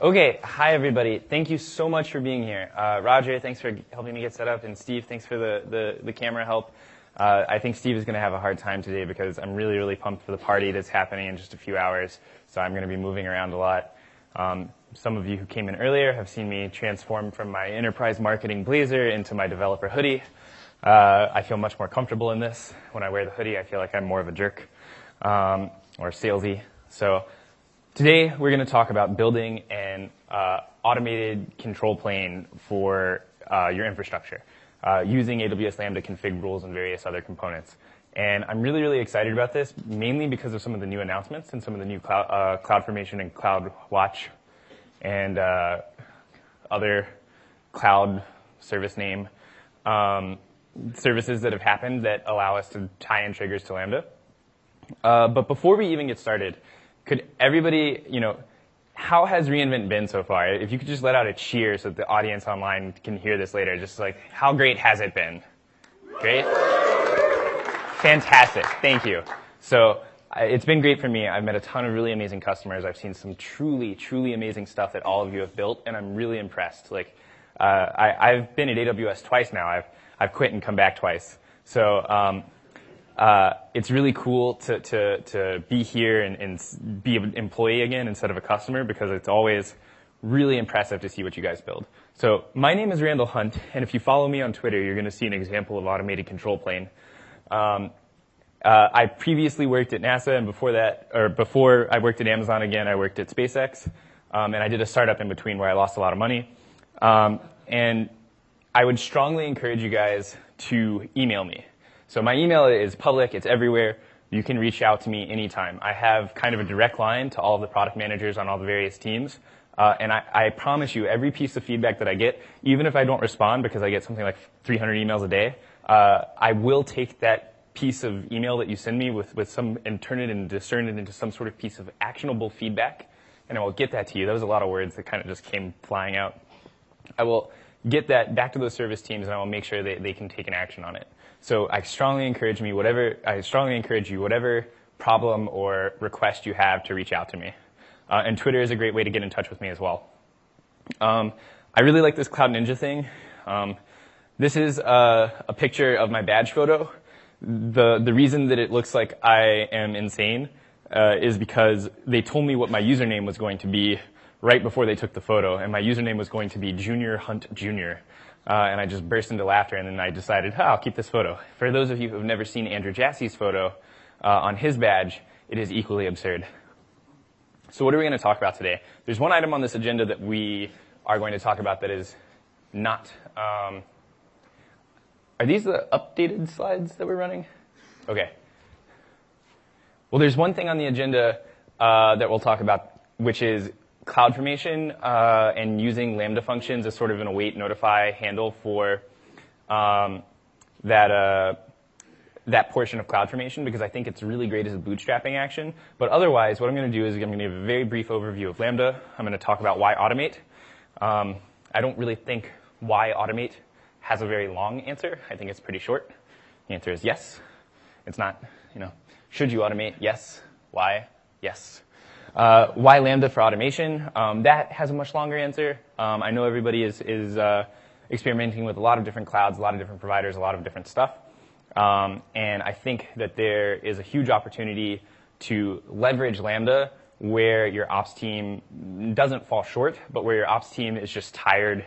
Okay, hi everybody. Thank you so much for being here. Uh, Roger, thanks for helping me get set up, and Steve, thanks for the, the, the camera help. Uh, I think Steve is going to have a hard time today because I'm really, really pumped for the party that's happening in just a few hours. So I'm going to be moving around a lot. Um, some of you who came in earlier have seen me transform from my enterprise marketing blazer into my developer hoodie. Uh, I feel much more comfortable in this. When I wear the hoodie, I feel like I'm more of a jerk um, or salesy. So today we're going to talk about building an uh, automated control plane for uh, your infrastructure uh, using AWS Lambda config rules and various other components. And I'm really, really excited about this, mainly because of some of the new announcements and some of the new cloud, uh, CloudFormation and CloudWatch and uh, other cloud service name um, services that have happened that allow us to tie in triggers to Lambda. Uh, but before we even get started, could everybody, you know, how has reInvent been so far? If you could just let out a cheer so that the audience online can hear this later, just like, how great has it been? Great? Fantastic. Thank you. So, it's been great for me. I've met a ton of really amazing customers. I've seen some truly, truly amazing stuff that all of you have built, and I'm really impressed. Like, uh, I, have been at AWS twice now. I've, I've quit and come back twice. So, um, uh, it's really cool to, to, to be here and, and be an employee again instead of a customer because it's always really impressive to see what you guys build. So my name is Randall Hunt, and if you follow me on Twitter, you're going to see an example of automated control plane. Um, uh, I previously worked at NASA, and before that, or before I worked at Amazon again, I worked at SpaceX, um, and I did a startup in between where I lost a lot of money. Um, and I would strongly encourage you guys to email me. So my email is public, it's everywhere. You can reach out to me anytime. I have kind of a direct line to all of the product managers on all the various teams. Uh, and I, I, promise you, every piece of feedback that I get, even if I don't respond because I get something like 300 emails a day, uh, I will take that piece of email that you send me with, with some and turn it and discern it into some sort of piece of actionable feedback, and I will get that to you. That was a lot of words that kind of just came flying out. I will get that back to those service teams, and I will make sure that they can take an action on it. So I strongly encourage me, whatever, I strongly encourage you, whatever problem or request you have to reach out to me. Uh, and Twitter is a great way to get in touch with me as well. Um, I really like this Cloud Ninja thing. Um, this is a, a, picture of my badge photo. The, the reason that it looks like I am insane uh, is because they told me what my username was going to be right before they took the photo, and my username was going to be Junior Hunt Junior. Uh, and I just burst into laughter, and then I decided, I'll keep this photo. For those of you who have never seen Andrew Jassy's photo uh, on his badge, it is equally absurd. So what are we going to talk about today? There's one item on this agenda that we are going to talk about that is not. Um, are these the updated slides that we're running? Okay. Well, there's one thing on the agenda uh, that we'll talk about, which is CloudFormation uh, and using Lambda functions as sort of an await notify handle for um, that uh, that portion of CloudFormation because I think it's really great as a bootstrapping action. But otherwise, what I'm going to do is I'm going to give a very brief overview of Lambda. I'm going to talk about why automate. Um, I don't really think why automate has a very long answer. I think it's pretty short. The answer is yes. It's not, you know, should you automate? Yes. Why? Yes. Uh, why Lambda for automation? Um, that has a much longer answer. Um, I know everybody is, is uh, experimenting with a lot of different clouds, a lot of different providers, a lot of different stuff. Um, and I think that there is a huge opportunity to leverage Lambda where your ops team doesn't fall short, but where your ops team is just tired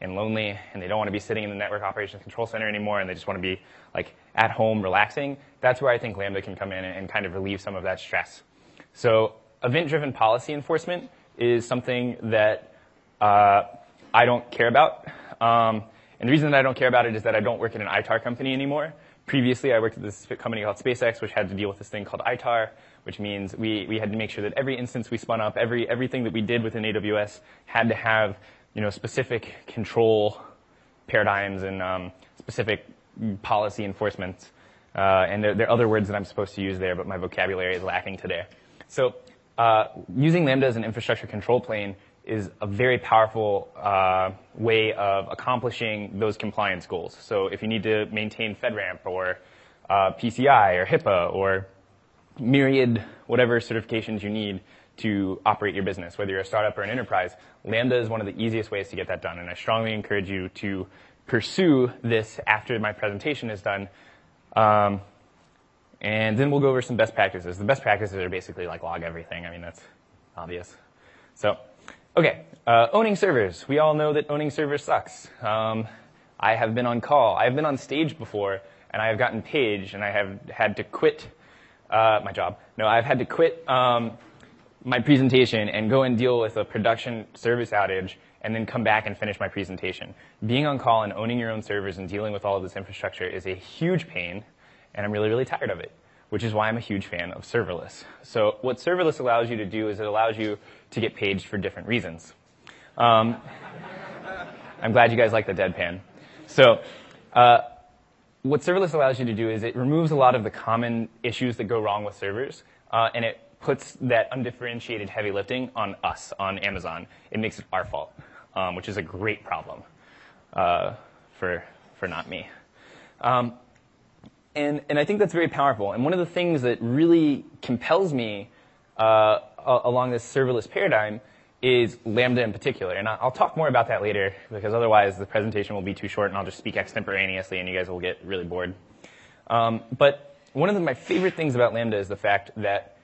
and lonely and they don't want to be sitting in the network operations control center anymore and they just want to be like at home relaxing. That's where I think Lambda can come in and, and kind of relieve some of that stress. So event-driven policy enforcement is something that uh, I don't care about. Um, and the reason that I don't care about it is that I don't work at an ITAR company anymore. Previously, I worked at this company called SpaceX, which had to deal with this thing called ITAR, which means we, we had to make sure that every instance we spun up, every, everything that we did within AWS had to have, you know, specific control paradigms and um, specific policy enforcements. Uh, and there, there, are other words that I'm supposed to use there, but my vocabulary is lacking today. So using Lambda as an infrastructure control plane is a very powerful uh, way of accomplishing those compliance goals. So if you need to maintain FedRAMP or uh, PCI or HIPAA or myriad whatever certifications you need to operate your business, whether you're a startup or an enterprise. Lambda is one of the easiest ways to get that done, and I strongly encourage you to pursue this after my presentation is done. Um, and then we'll go over some best practices. The best practices are basically like log everything. I mean, that's obvious. So, okay, uh, owning servers. We all know that owning servers sucks. Um, I have been on call. I have been on stage before, and I have gotten paged, and I have had to quit uh, my job. No, I've had to quit um, my presentation and go and deal with a production service outage and then come back and finish my presentation. Being on call and owning your own servers and dealing with all of this infrastructure is a huge pain, and I'm really, really tired of it, which is why I'm a huge fan of serverless. So what serverless allows you to do is it allows you to get paged for different reasons. Um, I'm glad you guys like the deadpan. So, uh, what serverless allows you to do is it removes a lot of the common issues that go wrong with servers, uh, and it puts that undifferentiated heavy lifting on us, on Amazon. It makes it our fault, um, which is a great problem uh, for, for not me. Um, and, and I think that's very powerful. And one of the things that really compels me uh, along this serverless paradigm is Lambda in particular. And I'll talk more about that later because otherwise the presentation will be too short and I'll just speak extemporaneously and you guys will get really bored. Um, but one of the, my favorite things about Lambda is the fact that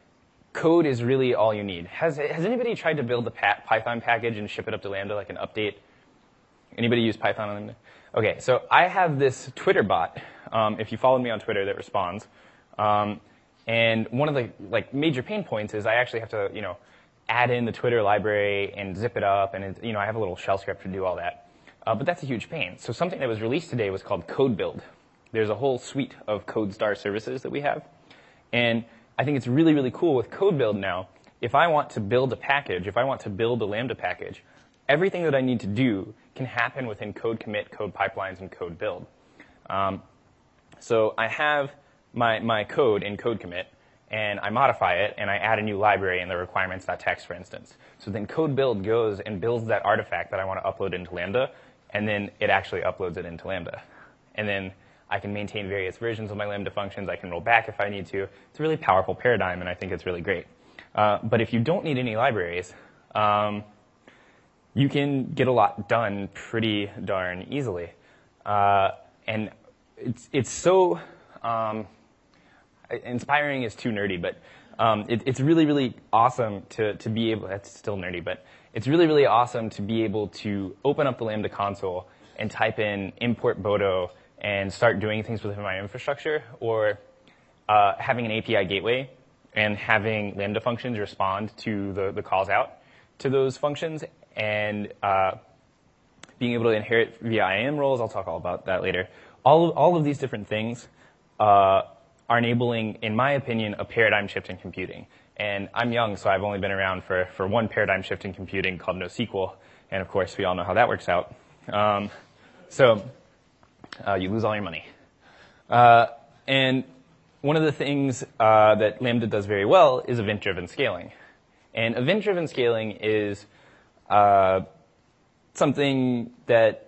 code is really all you need. Has, has anybody tried to build a Python package and ship it up to Lambda like an update? Anybody use Python on Lambda? Okay, so I have this Twitter bot, um, if you follow me on Twitter, that responds. Um, and one of the like major pain points is I actually have to, you know, add in the Twitter library and zip it up, and it, you know I have a little shell script to do all that. Uh, but that's a huge pain. So something that was released today was called Code Build. There's a whole suite of CodeStar services that we have, and I think it's really really cool with Code Build now. If I want to build a package, if I want to build a Lambda package, everything that I need to do can happen within code commit, code pipelines, and code build. Um, so I have my, my code in code commit, and I modify it and I add a new library in the requirements.txt, for instance. So then code build goes and builds that artifact that I want to upload into Lambda, and then it actually uploads it into Lambda. And then I can maintain various versions of my Lambda functions. I can roll back if I need to. It's a really powerful paradigm, and I think it's really great. Uh, but if you don't need any libraries, um, you can get a lot done pretty darn easily. Uh, and it's, it's so um, inspiring is too nerdy, but um, it, it's really, really awesome to, to be able, that's still nerdy, but it's really, really awesome to be able to open up the Lambda console and type in import Boto and start doing things within my infrastructure or uh, having an API gateway and having Lambda functions respond to the, the calls out to those functions and uh, being able to inherit via IAM roles. I'll talk all about that later. All of, all of these different things uh, are enabling, in my opinion, a paradigm shift in computing. And I'm young, so I've only been around for, for one paradigm shift in computing called NoSQL. And of course, we all know how that works out. Um, so uh, you lose all your money. Uh, and one of the things uh, that Lambda does very well is event-driven scaling. And event-driven scaling is uh, something that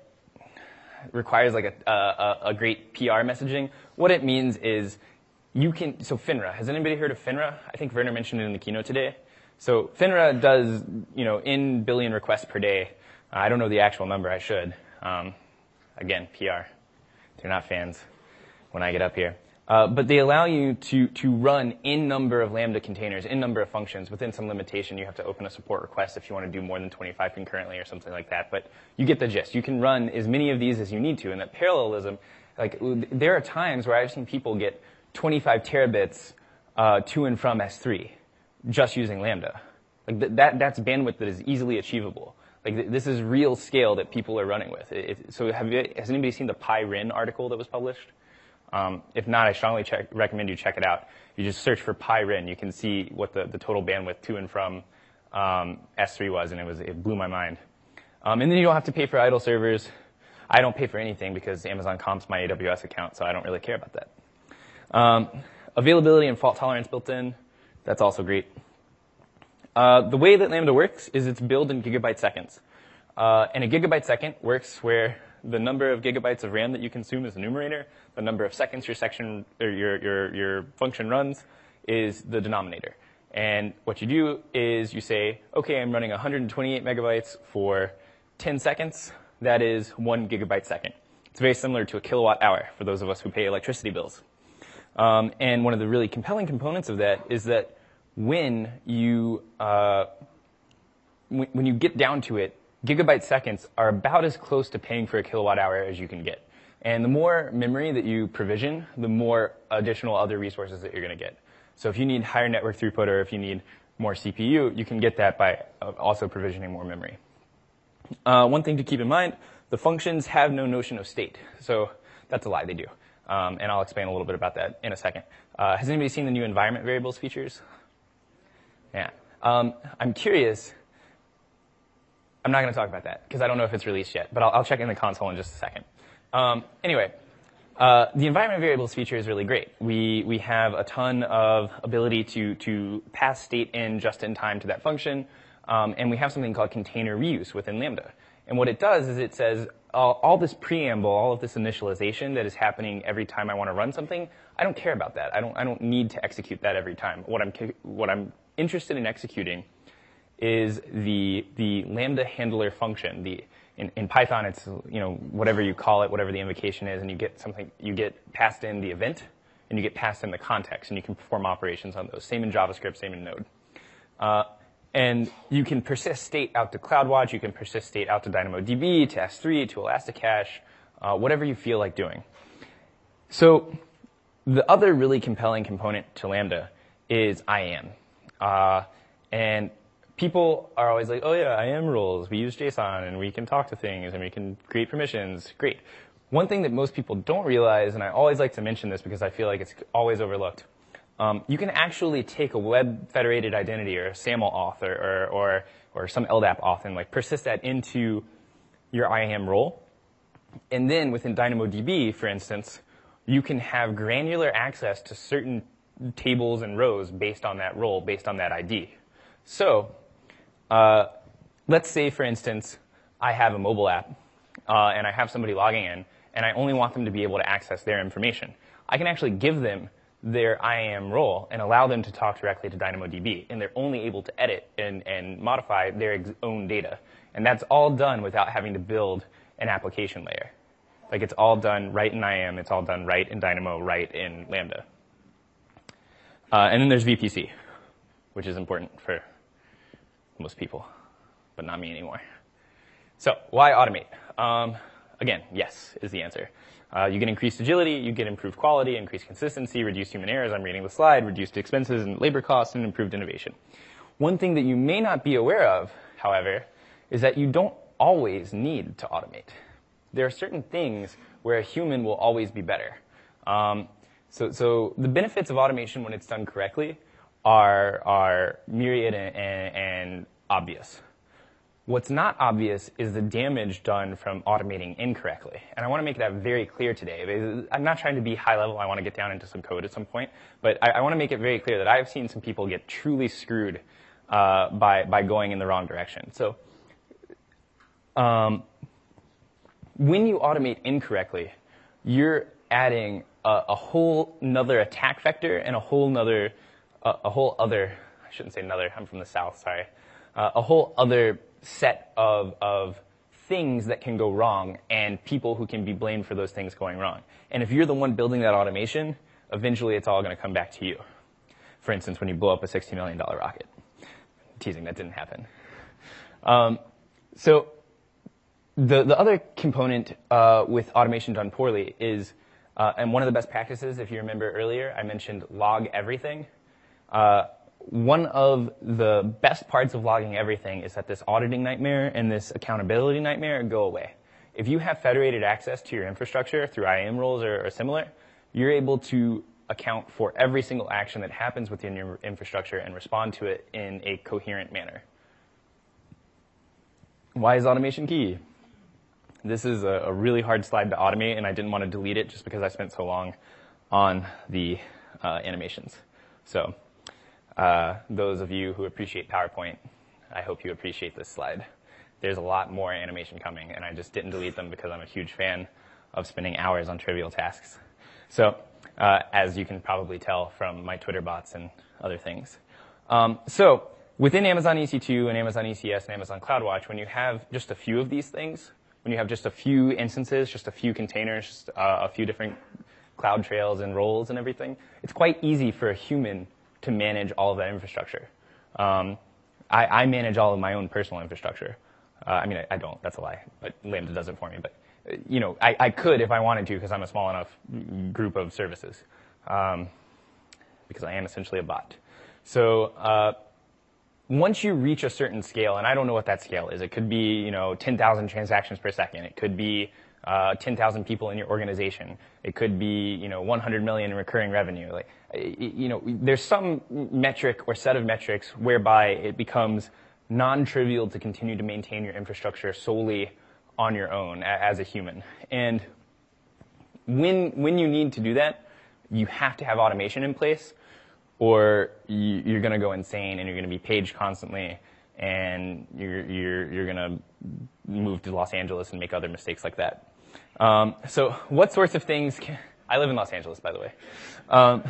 requires like a, a, a great PR messaging. What it means is you can, so FINRA, has anybody heard of FINRA? I think Werner mentioned it in the keynote today. So FINRA does, you know, in billion requests per day. I don't know the actual number, I should. Um, again, PR. They're not fans when I get up here. Uh, but they allow you to, to run in number of Lambda containers, in number of functions. Within some limitation, you have to open a support request if you want to do more than 25 concurrently or something like that. But you get the gist. You can run as many of these as you need to. And that parallelism, like, there are times where I've seen people get 25 terabits uh, to and from S3 just using Lambda. Like th- that, that's bandwidth that is easily achievable. Like th- this is real scale that people are running with. It, it, so have you, has anybody seen the PyWren article that was published? Um, if not, I strongly check, recommend you check it out. You just search for PyWren. You can see what the, the total bandwidth to and from um, S3 was, and it was it blew my mind. Um, and then you don't have to pay for idle servers. I don't pay for anything because Amazon comps my AWS account, so I don't really care about that. Um, availability and fault tolerance built in. That's also great. Uh, the way that Lambda works is it's built in gigabyte seconds. Uh, and a gigabyte second works where the number of gigabytes of RAM that you consume is the numerator, the number of seconds your section or your, your, your function runs is the denominator. And what you do is you say, okay, I'm running 128 megabytes for 10 seconds. That is one gigabyte second. It's very similar to a kilowatt hour for those of us who pay electricity bills. Um, and one of the really compelling components of that is that when you uh, when, when you get down to it, gigabyte seconds are about as close to paying for a kilowatt hour as you can get. And the more memory that you provision, the more additional other resources that you're going to get. So if you need higher network throughput or if you need more CPU, you can get that by uh, also provisioning more memory. Uh, one thing to keep in mind, the functions have no notion of state. So that's a lie, they do. Um, and I'll explain a little bit about that in a second. Uh, has anybody seen the new environment variables features? Yeah. Um, I'm curious. I'm not going to talk about that because I don't know if it's released yet, but I'll, I'll check in the console in just a second. Um, anyway, uh, the environment variables feature is really great. We we have a ton of ability to to pass state in just in time to that function, um, and we have something called container reuse within Lambda. And what it does is it says all, all this preamble, all of this initialization that is happening every time I want to run something. I don't care about that. I don't I don't need to execute that every time. What I'm what I'm interested in executing is the the lambda handler function. The in, in, Python, it's you know whatever you call it, whatever the invocation is, and you get something. You get passed in the event, and you get passed in the context, and you can perform operations on those. Same in JavaScript, same in Node. Uh, and you can persist state out to CloudWatch. You can persist state out to DynamoDB, to S3, to Elasticache, uh, whatever you feel like doing. So the other really compelling component to Lambda is IAM. Uh, and people are always like, oh yeah, IAM rules. We use JSON and we can talk to things and we can create permissions. Great. One thing that most people don't realize, and I always like to mention this because I feel like it's always overlooked, um, you can actually take a web federated identity or a SAML auth or, or, or, or some LDAP auth and like persist that into your IAM role. And then within DynamoDB, for instance, you can have granular access to certain tables and rows based on that role, based on that ID. So, uh, let's say, for instance, I have a mobile app uh, and I have somebody logging in, and I only want them to be able to access their information. I can actually give them their IAM role and allow them to talk directly to DynamoDB, and they're only able to edit and, and modify their own data. And that's all done without having to build an application layer. Like it's all done right in IAM, it's all done right in Dynamo, right in Lambda. Uh, and then there's VPC, which is important for most people, but not me anymore. So why automate? Um, again, yes is the answer. Uh, you get increased agility, you get improved quality, increased consistency, reduced human errors. I'm reading the slide, reduced expenses and labor costs, and improved innovation. One thing that you may not be aware of, however, is that you don't always need to automate. There are certain things where a human will always be better. Um, so, so the benefits of automation when it's done correctly are, are myriad and, and, and obvious. What's not obvious is the damage done from automating incorrectly. And I want to make that very clear today. I'm not trying to be high level. I want to get down into some code at some point. But I, I want to make it very clear that I've seen some people get truly screwed uh, by, by going in the wrong direction. So um, when you automate incorrectly, you're adding a, a whole another attack vector and a whole another a, whole other I shouldn't say another I'm from the south sorry. Uh, a whole other set of of things that can go wrong and people who can be blamed for those things going wrong. And if you're the one building that automation eventually it's all going to come back to you. For instance when you blow up a $60 million rocket. Teasing that didn't happen. Um, so the the other component uh, with automation done poorly is uh, and one of the best practices, if you remember earlier, I mentioned log everything. Uh, one of the best parts of logging everything is that this auditing nightmare and this accountability nightmare go away. If you have federated access to your infrastructure through IAM roles or, or similar, you're able to account for every single action that happens within your infrastructure and respond to it in a coherent manner. Why is automation key? This is a, a, really hard slide to automate, and I didn't want to delete it just because I spent so long on the uh, animations. So uh, those of you who appreciate PowerPoint, I hope you appreciate this slide. There's a lot more animation coming, and I just didn't delete them because I'm a huge fan of spending hours on trivial tasks. So uh, as you can probably tell from my Twitter bots and other things. Um, so within Amazon EC2 and Amazon ECS and Amazon CloudWatch, when you have just a few of these things, when you have just a few instances, just a few containers, just uh, a few different cloud trails and roles and everything, it's quite easy for a human to manage all of that infrastructure. Um, I, I, manage all of my own personal infrastructure. Uh, I mean, I, I, don't. That's a lie. But Lambda does it for me. But uh, you know, I, I could if I wanted to because I'm a small enough group of services. Um, because I am essentially a bot. So uh, once you reach a certain scale, and I don't know what that scale is, it could be you know 10,000 transactions per second. It could be uh, 10,000 people in your organization. It could be, you know, 100 million in recurring revenue. Like, you know, there's some metric or set of metrics whereby it becomes non-trivial to continue to maintain your infrastructure solely on your own as a human. And when, when you need to do that, you have to have automation in place or you, are going to go insane and you're going to be paged constantly and you're, you're, you're going to move to Los Angeles and make other mistakes like that. Um, so what sorts of things can, I live in Los Angeles, by the way. Um,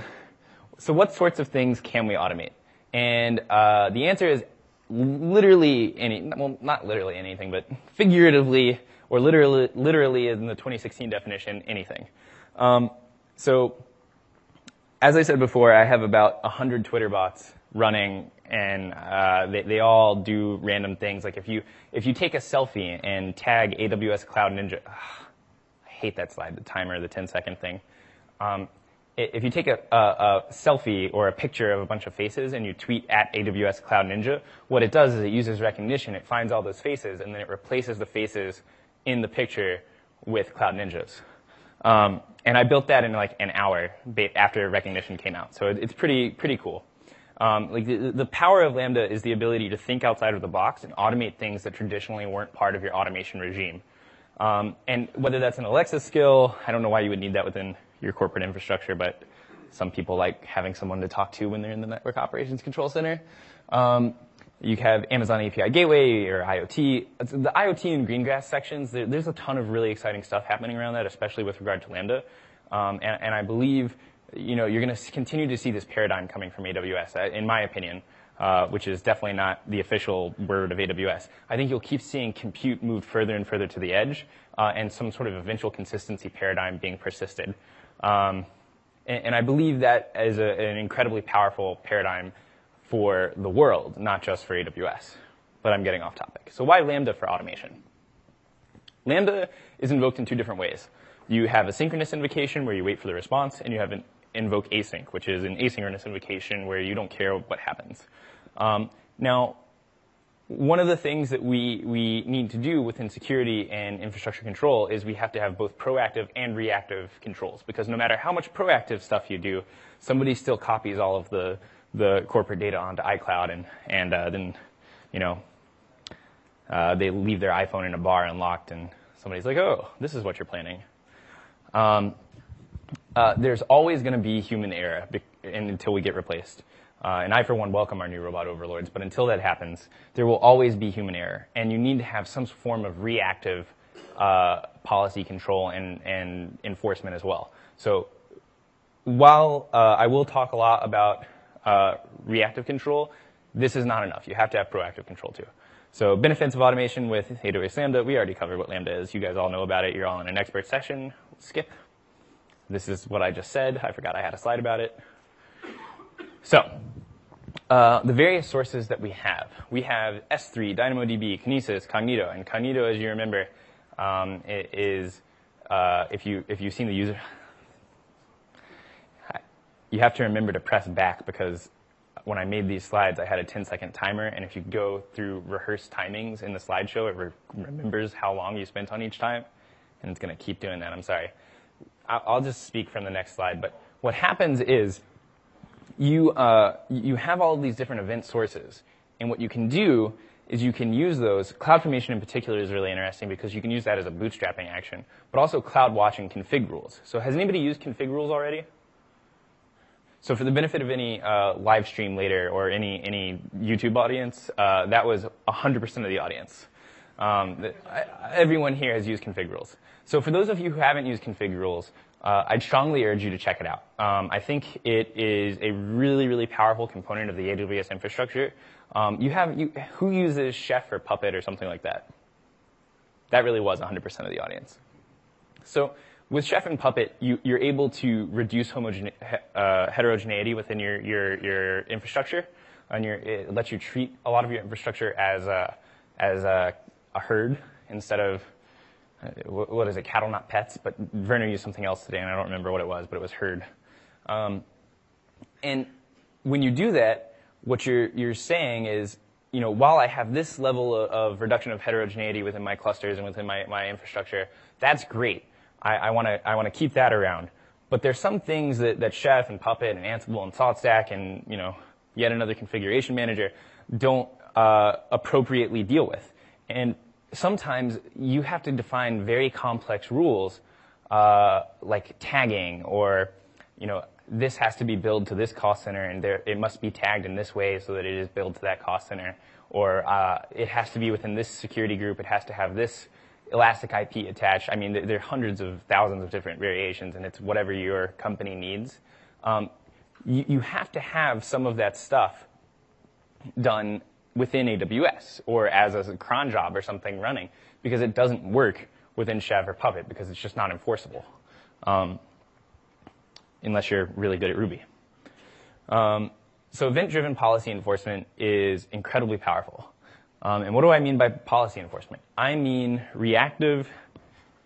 so what sorts of things can we automate? And uh, the answer is literally any, well, not literally anything, but figuratively or literally, literally in the 2016 definition, anything. Um, so as I said before, I have about 100 Twitter bots running and uh, they, they all do random things. Like if you if you take a selfie and tag AWS Cloud Ninja, ugh, hate that slide, the timer, the 10 second thing. Um, if you take a, a, a, selfie or a picture of a bunch of faces and you tweet at AWS Cloud Ninja, what it does is it uses Rekognition. It finds all those faces and then it replaces the faces in the picture with Cloud Ninjas. Um, and I built that in like an hour after Rekognition came out. So it's pretty pretty cool. Um, like the, the power of Lambda is the ability to think outside of the box and automate things that traditionally weren't part of your automation regime. Um, and whether that's an Alexa skill, I don't know why you would need that within your corporate infrastructure, but some people like having someone to talk to when they're in the network operations control center. Um, you have Amazon API Gateway or IoT. The IoT and Greengrass sections, there, there's a ton of really exciting stuff happening around that, especially with regard to Lambda. Um, and, and, I believe, you know, you're going to continue to see this paradigm coming from AWS, uh, in my opinion uh, which is definitely not the official word of AWS. I think you'll keep seeing compute move further and further to the edge, uh, and some sort of eventual consistency paradigm being persisted. Um, and, and, I believe that is a, an incredibly powerful paradigm for the world, not just for AWS. But I'm getting off topic. So why Lambda for automation? Lambda is invoked in two different ways. You have a synchronous invocation where you wait for the response, and you have an invoke async, which is an asynchronous invocation where you don't care what happens. Um, now, one of the things that we, we need to do within security and infrastructure control is we have to have both proactive and reactive controls because no matter how much proactive stuff you do, somebody still copies all of the, the corporate data onto iCloud and, and uh, then, you know, uh, they leave their iPhone in a bar unlocked and somebody's like, oh, this is what you're planning. Um, uh, there's always going to be human error be- until we get replaced. Uh, and I, for one, welcome our new robot overlords. But until that happens, there will always be human error. And you need to have some form of reactive uh, policy control and, and enforcement as well. So while uh, I will talk a lot about uh, reactive control, this is not enough. You have to have proactive control too. So benefits of automation with AWS Lambda, we already covered what Lambda is. You guys all know about it. You're all in an expert session. Skip. This is what I just said. I forgot I had a slide about it. So, uh, the various sources that we have. We have S3, DynamoDB, Kinesis, Cognito, and Cognito, as you remember, um, is uh, if you if you've seen the user, you have to remember to press back because when I made these slides, I had a 10 second timer, and if you go through rehearsed timings in the slideshow, it re- remembers how long you spent on each time, and it's going to keep doing that. I'm sorry. I'll just speak from the next slide, but what happens is you, uh, you have all these different event sources. And what you can do is you can use those. CloudFormation in particular is really interesting because you can use that as a bootstrapping action, but also CloudWatch and config rules. So has anybody used config rules already? So for the benefit of any uh, live stream later or any, any YouTube audience, uh, that was 100% of the audience. Um, everyone here has used config rules. So for those of you who haven't used config rules, uh, I'd strongly urge you to check it out. Um, I think it is a really, really powerful component of the AWS infrastructure. Um, you have you, who uses Chef or Puppet or something like that? That really was 100% of the audience. So with Chef and Puppet, you, are able to reduce homogene- uh, heterogeneity within your, your, your infrastructure, and your, it lets you treat a lot of your infrastructure as a, as a, a herd instead of uh, what is it, cattle not pets, but Werner used something else today, and I don't remember what it was, but it was herd. Um, and when you do that, what you're, you're saying is, you know, while I have this level of, of reduction of heterogeneity within my clusters and within my, my infrastructure, that's great. I want to I want to keep that around. But there's some things that, that Chef and Puppet and Ansible and SaltStack and you know yet another configuration manager don't uh, appropriately deal with. And sometimes you have to define very complex rules uh, like tagging or you know this has to be billed to this cost center and there, it must be tagged in this way so that it is billed to that cost center or uh, it has to be within this security group it has to have this elastic IP attached. I mean, there, there, are hundreds of thousands of different variations, and it's whatever your company needs. Um, you, you have to have some of that stuff done within AWS or as a cron job or something running because it doesn't work within Chef or Puppet because it's just not enforceable um, unless you're really good at Ruby. Um, so event-driven policy enforcement is incredibly powerful. Um, and what do I mean by policy enforcement? I mean reactive,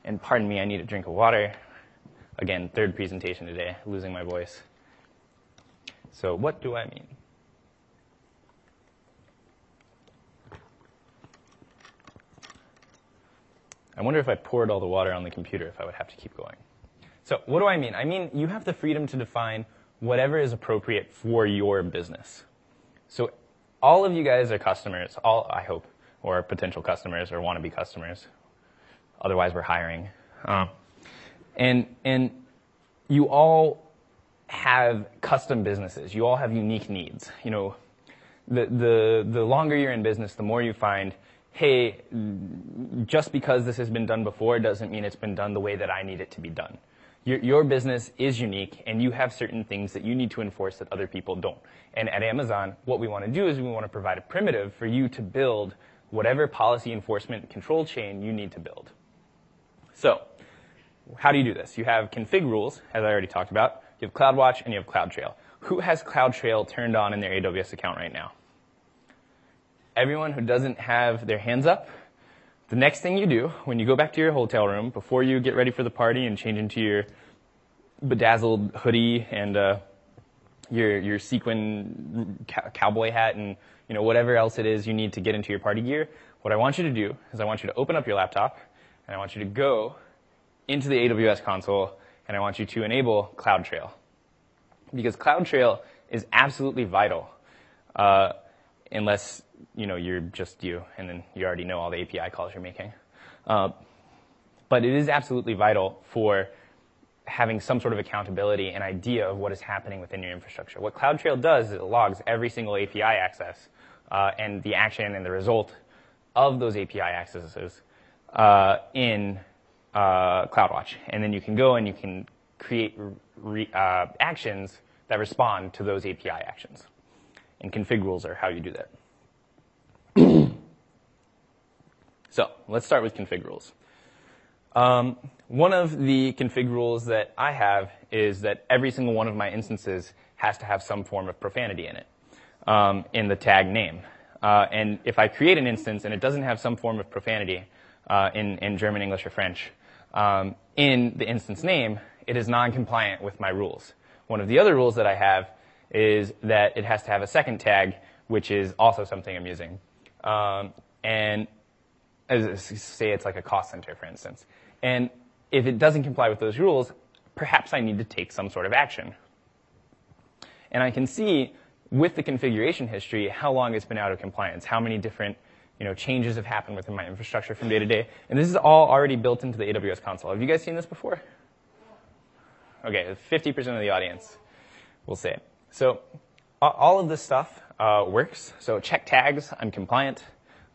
and pardon me, I need a drink of water. Again, third presentation today, losing my voice. So what do I mean? I wonder if I poured all the water on the computer if I would have to keep going. So what do I mean? I mean you have the freedom to define whatever is appropriate for your business. So all of you guys are customers, all, I hope, or potential customers or want to be customers. Otherwise, we're hiring. Uh, and, and you all have custom businesses. You all have unique needs. You know, the, the, the longer you're in business, the more you find, hey, just because this has been done before doesn't mean it's been done the way that I need it to be done. Your, your business is unique and you have certain things that you need to enforce that other people don't. And at Amazon, what we want to do is we want to provide a primitive for you to build whatever policy enforcement control chain you need to build. So, how do you do this? You have config rules, as I already talked about. You have CloudWatch and you have CloudTrail. Who has CloudTrail turned on in their AWS account right now? Everyone who doesn't have their hands up, the next thing you do when you go back to your hotel room, before you get ready for the party and change into your bedazzled hoodie and uh, your your sequin cowboy hat and you know whatever else it is you need to get into your party gear, what I want you to do is I want you to open up your laptop and I want you to go into the AWS console and I want you to enable CloudTrail because CloudTrail is absolutely vital. Uh, unless you know you're just you, and then you already know all the API calls you're making. Uh, but it is absolutely vital for having some sort of accountability and idea of what is happening within your infrastructure. What CloudTrail does is it logs every single API access uh, and the action and the result of those API accesses uh, in uh, CloudWatch, and then you can go and you can create re- uh, actions that respond to those API actions and config rules are how you do that. so let's start with config rules. Um, one of the config rules that I have is that every single one of my instances has to have some form of profanity in it, um, in the tag name. Uh, and if I create an instance and it doesn't have some form of profanity uh, in, in German, English, or French um, in the instance name, it is non-compliant with my rules. One of the other rules that I have is that it has to have a second tag, which is also something I'm using. Um, and as, say it's like a cost center, for instance. And if it doesn't comply with those rules, perhaps I need to take some sort of action. And I can see with the configuration history how long it's been out of compliance, how many different you know, changes have happened within my infrastructure from day to day. And this is all already built into the AWS console. Have you guys seen this before? Okay, 50% of the audience will say it. So all of this stuff uh, works. So check tags, I'm compliant.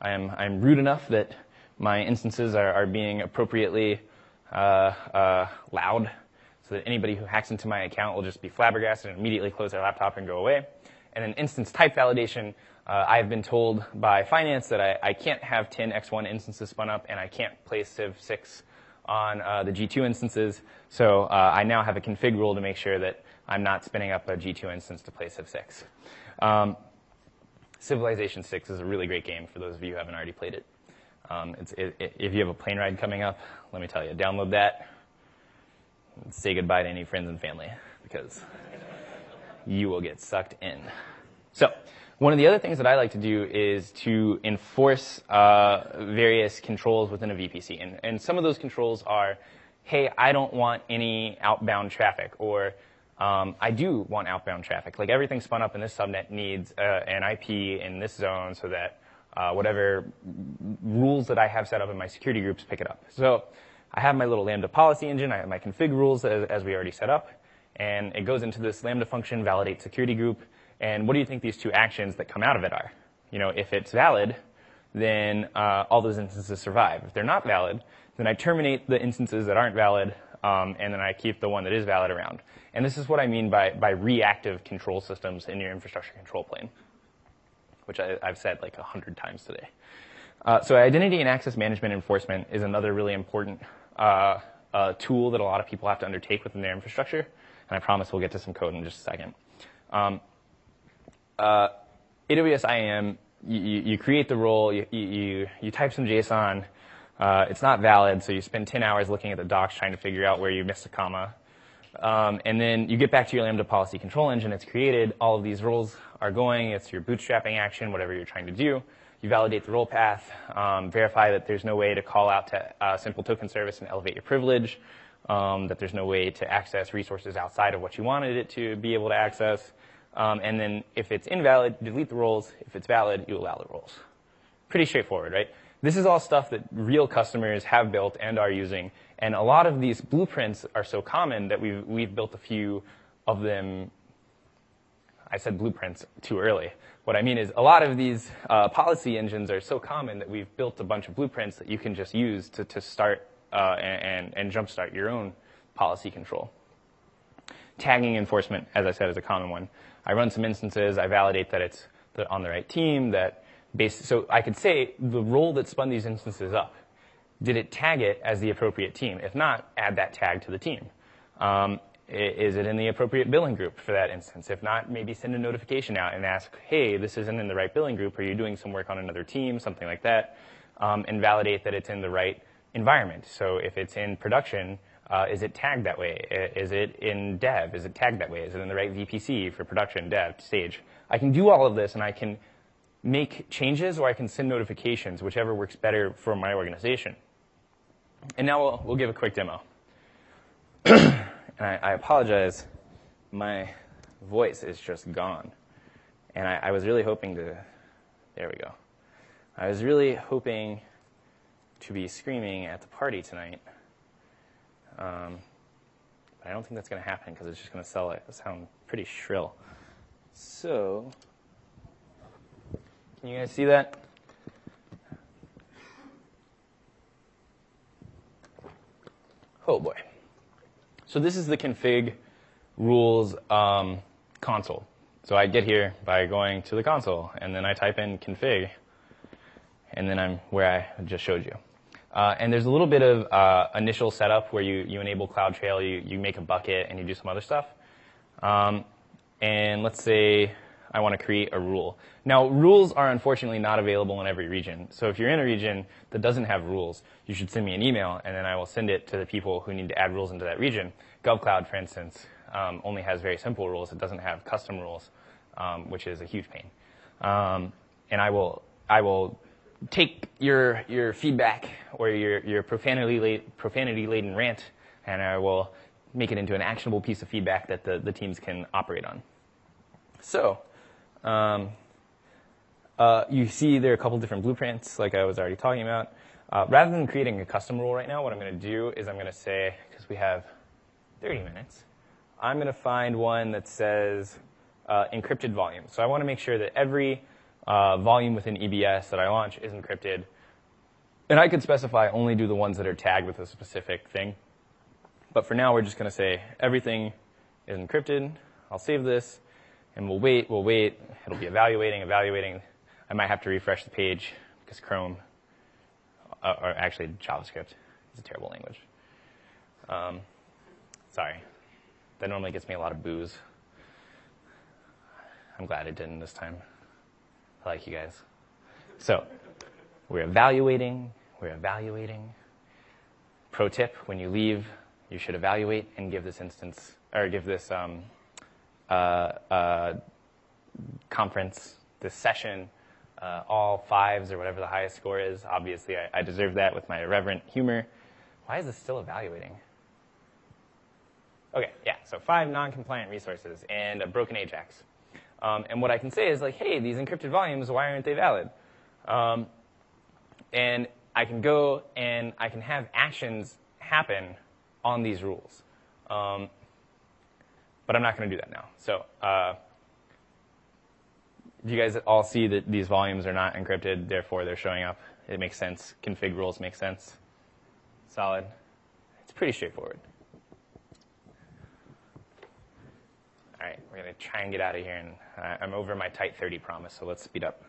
I'm, I'm rude enough that my instances are, are being appropriately uh, uh, loud so that anybody who hacks into my account will just be flabbergasted and immediately close their laptop and go away. And then instance type validation, uh, I've been told by finance that I, I, can't have 10 X1 instances spun up and I can't place Civ 6 on uh, the G2 instances. So uh, I now have a config rule to make sure that I'm not spinning up a G2 instance to play Civ 6. Um, Civilization 6 is a really great game for those of you who haven't already played it. Um, it, it, if you have a plane ride coming up, let me tell you, download that. say goodbye to any friends and family because you will get sucked in. So, one of the other things that I like to do is to enforce uh, various controls within a VPC. And, and some of those controls are, hey, I don't want any outbound traffic, or um, I do want outbound traffic. Like everything spun up in this subnet needs uh, an IP in this zone so that uh, whatever rules that I have set up in my security groups pick it up. So I have my little Lambda policy engine. I have my config rules as, as we already set up. And it goes into this Lambda function, validate security group. And what do you think these two actions that come out of it are? You know, if it's valid, then uh, all those instances survive. If they're not valid, then I terminate the instances that aren't valid, um, and then I keep the one that is valid around. And this is what I mean by, by reactive control systems in your infrastructure control plane which I, have said like a hundred times today. Uh, so identity and access management enforcement is another really important uh, uh, tool that a lot of people have to undertake within their infrastructure. And I promise we'll get to some code in just a second. Um, uh, AWS IAM, you, you, create the role, you, you, you type some JSON, uh, it's not valid, so you spend 10 hours looking at the docs trying to figure out where you missed a comma. Um, and then you get back to your Lambda policy control engine. It's created. All of these roles are going. It's your bootstrapping action, whatever you're trying to do. You validate the role path, um, verify that there's no way to call out to a simple token service and elevate your privilege, um, that there's no way to access resources outside of what you wanted it to be able to access. Um, and then if it's invalid, delete the roles. If it's valid, you allow the roles. Pretty straightforward, right? This is all stuff that real customers have built and are using. And a lot of these blueprints are so common that we've, we've built a few of them I said blueprints too early. What I mean is a lot of these uh, policy engines are so common that we've built a bunch of blueprints that you can just use to, to start uh, and, and jumpstart your own policy control. Tagging enforcement, as I said, is a common one. I run some instances, I validate that it's on the right team, that based, so I could say the role that spun these instances up, did it tag it as the appropriate team? If not, add that tag to the team. Um, is it in the appropriate billing group for that instance? If not, maybe send a notification out and ask, hey, this isn't in the right billing group. Are you doing some work on another team? Something like that. Um, and validate that it's in the right environment. So if it's in production, uh, is it tagged that way? Is it in dev? Is it tagged that way? Is it in the right VPC for production, dev, stage? I can do all of this and I can make changes or I can send notifications, whichever works better for my organization. And now we'll, we'll give a quick demo. and I, I apologize, my voice is just gone. And I, I, was really hoping to, there we go. I was really hoping to be screaming at the party tonight. Um, but I don't think that's going to happen because it's just going to sound pretty shrill. So, can you guys see that? Oh boy. So this is the config rules um, console. So I get here by going to the console, and then I type in config, and then I'm where I just showed you. Uh, and there's a little bit of uh, initial setup where you, you enable CloudTrail, you, you make a bucket, and you do some other stuff. Um, and let's say I want to create a rule. Now, rules are unfortunately not available in every region. So if you're in a region that doesn't have rules, you should send me an email, and then I will send it to the people who need to add rules into that region. GovCloud, for instance, um, only has very simple rules. It doesn't have custom rules, um, which is a huge pain. Um, and I will, I will take your, your feedback or your, your profanity, profanity laden rant, and I will make it into an actionable piece of feedback that the, the teams can operate on. So, um, uh, you see there are a couple different blueprints, like I was already talking about. Uh, rather than creating a custom rule right now, what I'm going to do is I'm going to say, because we have 30 minutes, I'm going to find one that says uh, encrypted volume. So I want to make sure that every uh, volume within EBS that I launch is encrypted. And I could specify only do the ones that are tagged with a specific thing. But for now, we're just going to say everything is encrypted. I'll save this, and we'll wait, we'll wait. It'll be evaluating, evaluating. I might have to refresh the page because Chrome, uh, or actually JavaScript, is a terrible language. Um, sorry. That normally gets me a lot of boos. I'm glad it didn't this time. I like you guys. So, we're evaluating, we're evaluating. Pro tip, when you leave, you should evaluate and give this instance, or give this um, conference, this session, uh, all fives or whatever the highest score is. Obviously, I, I deserve that with my irreverent humor. Why is this still evaluating? Okay, yeah, so five non-compliant resources and a broken AJAX. Um, and what I can say is like, hey, these encrypted volumes, why aren't they valid? Um, and I can go and I can have actions happen on these rules. Um, but I'm not going to do that now. So, uh, do you guys all see that these volumes are not encrypted, therefore they're showing up. It makes sense. Config rules make sense. Solid. It's pretty straightforward. All right, we're going to try and get out of here, and uh, I'm over my tight 30 promise, so let's speed up.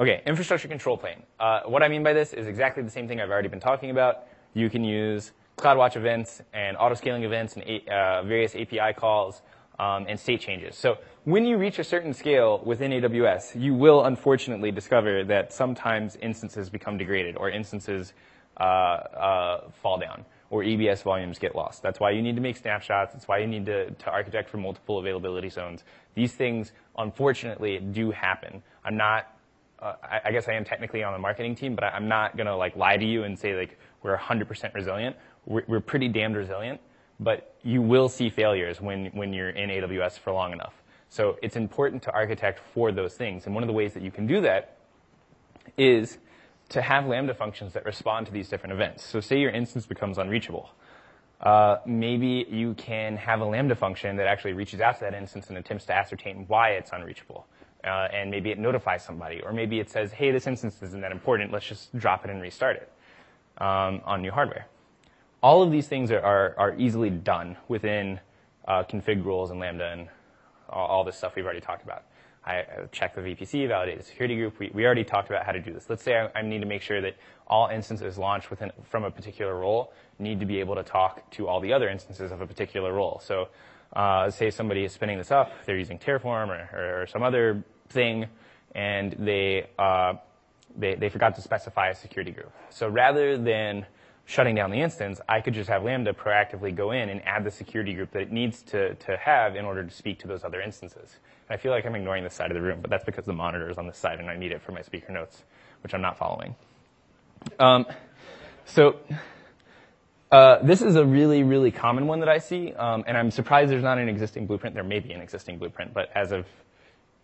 Okay, infrastructure control plane. Uh, what I mean by this is exactly the same thing I've already been talking about. You can use CloudWatch events and auto-scaling events and uh, various API calls um, and state changes. So when you reach a certain scale within AWS, you will unfortunately discover that sometimes instances become degraded or instances uh, uh, fall down or EBS volumes get lost. That's why you need to make snapshots. That's why you need to, to architect for multiple availability zones. These things, unfortunately, do happen. I'm not uh, I, I, guess I am technically on the marketing team, but I, am not gonna like lie to you and say like we're 100% resilient we're, we're pretty damned resilient, but you will see failures when, when you're in AWS for long enough. So it's important to architect for those things. And one of the ways that you can do that is to have Lambda functions that respond to these different events. So say your instance becomes unreachable. Uh, maybe you can have a Lambda function that actually reaches out to that instance and attempts to ascertain why it's unreachable. Uh, and maybe it notifies somebody, or maybe it says, hey, this instance isn't that important, let's just drop it and restart it um, on new hardware. All of these things are, are, are easily done within uh, config rules and Lambda and all, all, this stuff we've already talked about. I check the VPC, validate the security group. We, we already talked about how to do this. Let's say I, I need to make sure that all instances launched within, from a particular role need to be able to talk to all the other instances of a particular role. So uh, say somebody is spinning this up, they're using Terraform or, or, or some other thing, and they, uh, they, they forgot to specify a security group. So rather than shutting down the instance, I could just have Lambda proactively go in and add the security group that it needs to, to have in order to speak to those other instances. And I feel like I'm ignoring this side of the room, but that's because the monitor is on this side and I need it for my speaker notes, which I'm not following. Um, so uh, this is a really, really common one that I see, um, and I'm surprised there's not an existing blueprint. There may be an existing blueprint, but as of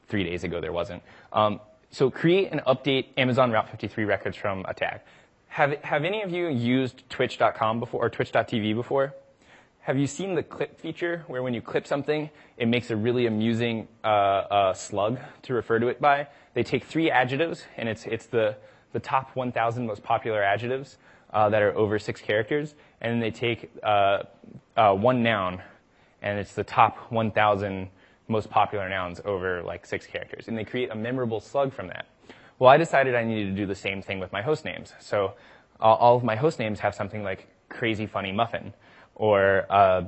three days ago, there wasn't. Um, so create and update Amazon Route 53 records from a tag. Have, have any of you used twitch.com before or twitch.tv before? Have you seen the clip feature where when you clip something, it makes a really amusing uh, uh, slug to refer to it by? They take three adjectives, and it's, it's the, the top 1,000 most popular adjectives uh, that are over six characters, and then they take uh, uh, one noun, and it's the top 1,000 most popular nouns over like six characters, and they create a memorable slug from that. Well, I decided I needed to do the same thing with my host names. So all, of my host names have something like crazy funny muffin or uh,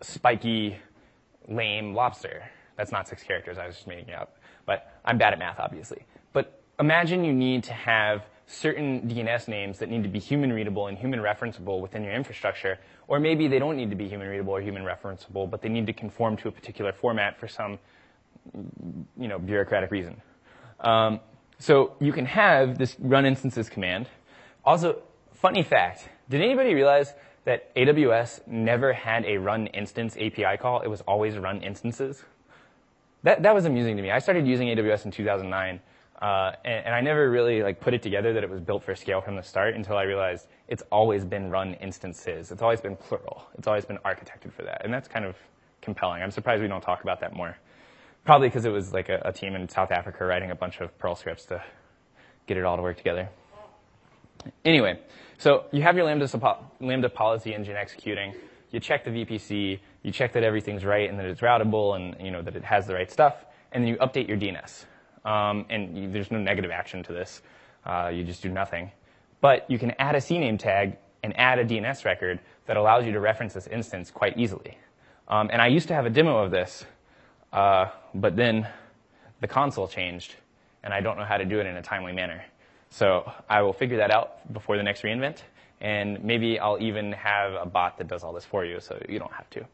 spiky lame lobster. That's not six characters. I was just making it up. But I'm bad at math, obviously. But imagine you need to have certain DNS names that need to be human readable and human referenceable within your infrastructure, or maybe they don't need to be human readable or human referenceable, but they need to conform to a particular format for some, you know, bureaucratic reason. Um, so you can have this run instances command. Also, funny fact, did anybody realize that AWS never had a run instance API call? It was always run instances. That, that was amusing to me. I started using AWS in 2009, uh, and, and, I never really like put it together that it was built for scale from the start until I realized it's always been run instances. It's always been plural. It's always been architected for that, and that's kind of compelling. I'm surprised we don't talk about that more. Probably because it was like a, a, team in South Africa writing a bunch of Perl scripts to get it all to work together. Anyway, So you have your Lambda, Lambda policy engine executing. You check the VPC. You check that everything's right and that it's routable and you know that it has the right stuff. And then you update your DNS. Um, and you, there's no negative action to this. Uh, you just do nothing. But you can add a CNAME tag and add a DNS record that allows you to reference this instance quite easily. Um, and I used to have a demo of this, uh, but then the console changed, and I don't know how to do it in a timely manner. So I will figure that out before the next reInvent, and maybe I'll even have a bot that does all this for you, so you don't have to.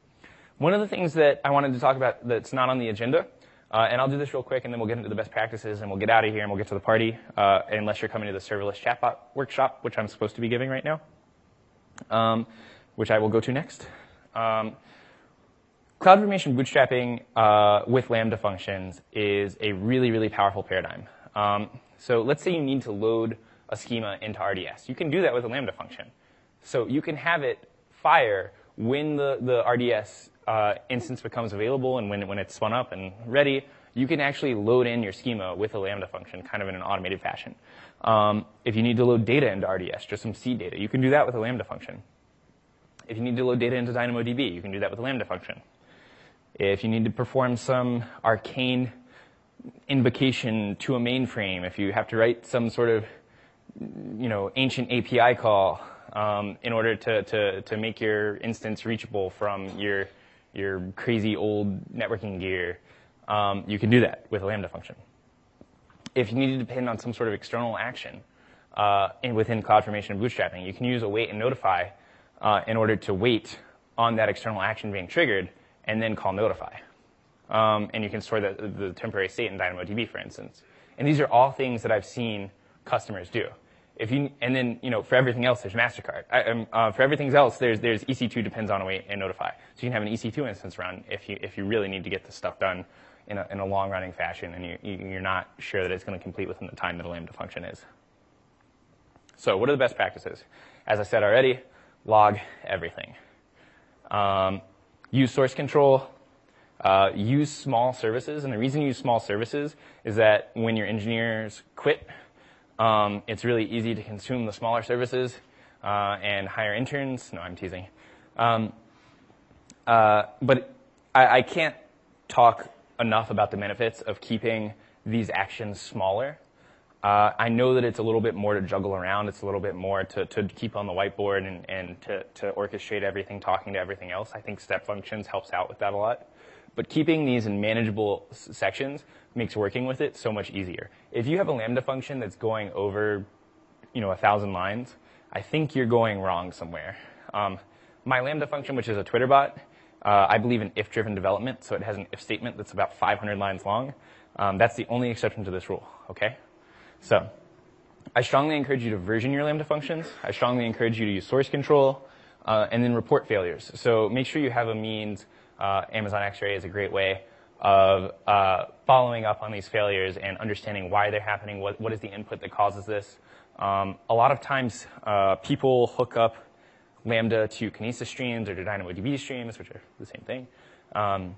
One of the things that I wanted to talk about that's not on the agenda, uh, and I'll do this real quick, and then we'll get into the best practices, and we'll get out of here, and we'll get to the party, uh, unless you're coming to the serverless chatbot workshop, which I'm supposed to be giving right now, um, which I will go to next. Um, CloudFormation bootstrapping uh, with Lambda functions is a really, really powerful paradigm. Um, so let's say you need to load a schema into RDS. You can do that with a Lambda function. So you can have it fire when the, the RDS uh, instance becomes available and when, when it's spun up and ready. You can actually load in your schema with a Lambda function kind of in an automated fashion. Um, if you need to load data into RDS, just some seed data, you can do that with a Lambda function. If you need to load data into DynamoDB, you can do that with a Lambda function. If you need to perform some arcane invocation to a mainframe, if you have to write some sort of you know ancient API call um, in order to, to, to make your instance reachable from your your crazy old networking gear, um, you can do that with a Lambda function. If you need to depend on some sort of external action uh, in, within CloudFormation bootstrapping, you can use await and notify uh, in order to wait on that external action being triggered and then call notify. Um, and you can store the, the temporary state in DynamoDB, for instance. And these are all things that I've seen customers do. If you, and then, you know, for everything else, there's MasterCard. I, um, uh, for everything else, there's, there's EC2 depends on await and notify. So you can have an EC2 instance run if you, if you really need to get this stuff done in a, in a long running fashion and you, you're not sure that it's going to complete within the time that a Lambda function is. So what are the best practices? As I said already, log everything. Um, use source control, uh, use small services. And the reason you use small services is that when your engineers quit, um, it's really easy to consume the smaller services uh, and hire interns. No, I'm teasing. Um, uh, but I, I can't talk enough about the benefits of keeping these actions smaller uh, I know that it's a little bit more to juggle around. It's a little bit more to, to keep on the whiteboard and, and to, to orchestrate everything, talking to everything else. I think step functions helps out with that a lot. But keeping these in manageable sections makes working with it so much easier. If you have a Lambda function that's going over, you know, a thousand lines, I think you're going wrong somewhere. Um, my Lambda function, which is a Twitter bot, uh, I believe in if-driven development, so it has an if statement that's about 500 lines long. Um, that's the only exception to this rule, okay? So I strongly encourage you to version your Lambda functions. I strongly encourage you to use source control uh, and then report failures. So make sure you have a means. Uh, Amazon X-Ray is a great way of uh, following up on these failures and understanding why they're happening. What, what is the input that causes this? Um, a lot of times, uh, people hook up Lambda to Kinesis streams or to DynamoDB streams, which are the same thing, um,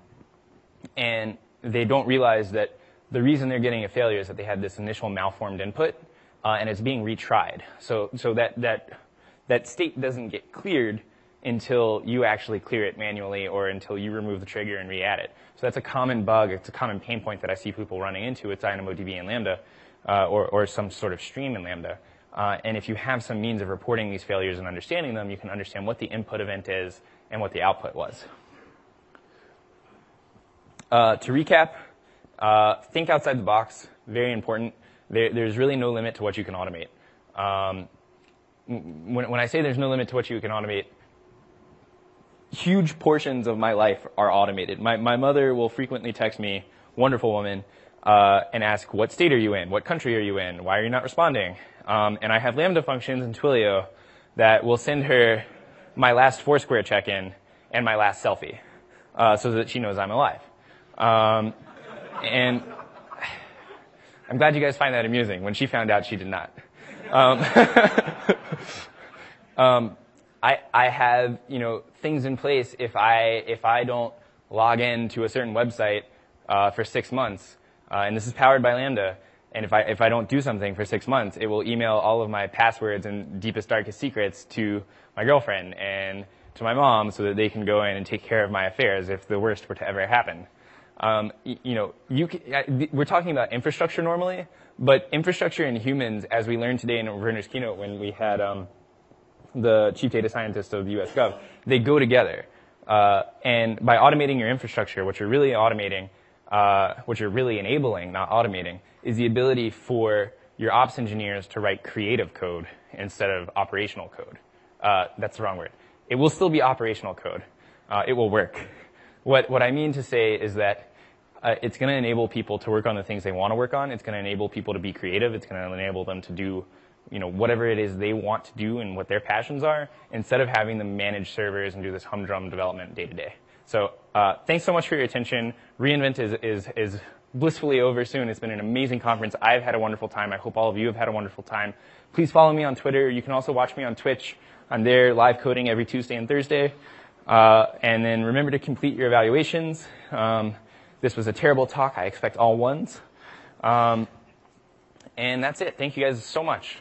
and they don't realize that the reason they're getting a failure is that they had this initial malformed input, uh, and it's being retried. So, so that, that, that state doesn't get cleared until you actually clear it manually or until you remove the trigger and re-add it. So that's a common bug. It's a common pain point that I see people running into with DynamoDB and Lambda, uh, or, or some sort of stream in Lambda. Uh, and if you have some means of reporting these failures and understanding them, you can understand what the input event is and what the output was. Uh, to recap, uh, think outside the box, very important. There, there's really no limit to what you can automate. Um, when, when I say there's no limit to what you can automate, huge portions of my life are automated. My, my mother will frequently text me, wonderful woman, uh, and ask, what state are you in? What country are you in? Why are you not responding? Um, and I have Lambda functions in Twilio that will send her my last Foursquare check-in and my last selfie, uh, so that she knows I'm alive. Um, and I'm glad you guys find that amusing. When she found out, she did not. Um, um, I, I have, you know, things in place if I, if I don't log in to a certain website uh, for six months, uh, and this is powered by Lambda, And if I, if I don't do something for six months, it will email all of my passwords and deepest, darkest secrets to my girlfriend and to my mom so that they can go in and take care of my affairs if the worst were to ever happen. Um, you know, you can, we're talking about infrastructure normally, but infrastructure and humans, as we learned today in Werner's keynote when we had um, the chief data scientist of US Gov, they go together. Uh, and by automating your infrastructure, what you're really automating, uh, what you're really enabling, not automating, is the ability for your ops engineers to write creative code instead of operational code. Uh, that's the wrong word. It will still be operational code. Uh, it will work. What, what I mean to say is that uh, it's going to enable people to work on the things they want to work on. It's going to enable people to be creative. It's going to enable them to do, you know, whatever it is they want to do and what their passions are, instead of having them manage servers and do this humdrum development day to day. So, uh, thanks so much for your attention. reInvent is, is, is blissfully over soon. It's been an amazing conference. I've had a wonderful time. I hope all of you have had a wonderful time. Please follow me on Twitter. You can also watch me on Twitch. I'm there live coding every Tuesday and Thursday. Uh, and then remember to complete your evaluations. Um, this was a terrible talk. I expect all ones. Um, and that's it. Thank you guys so much.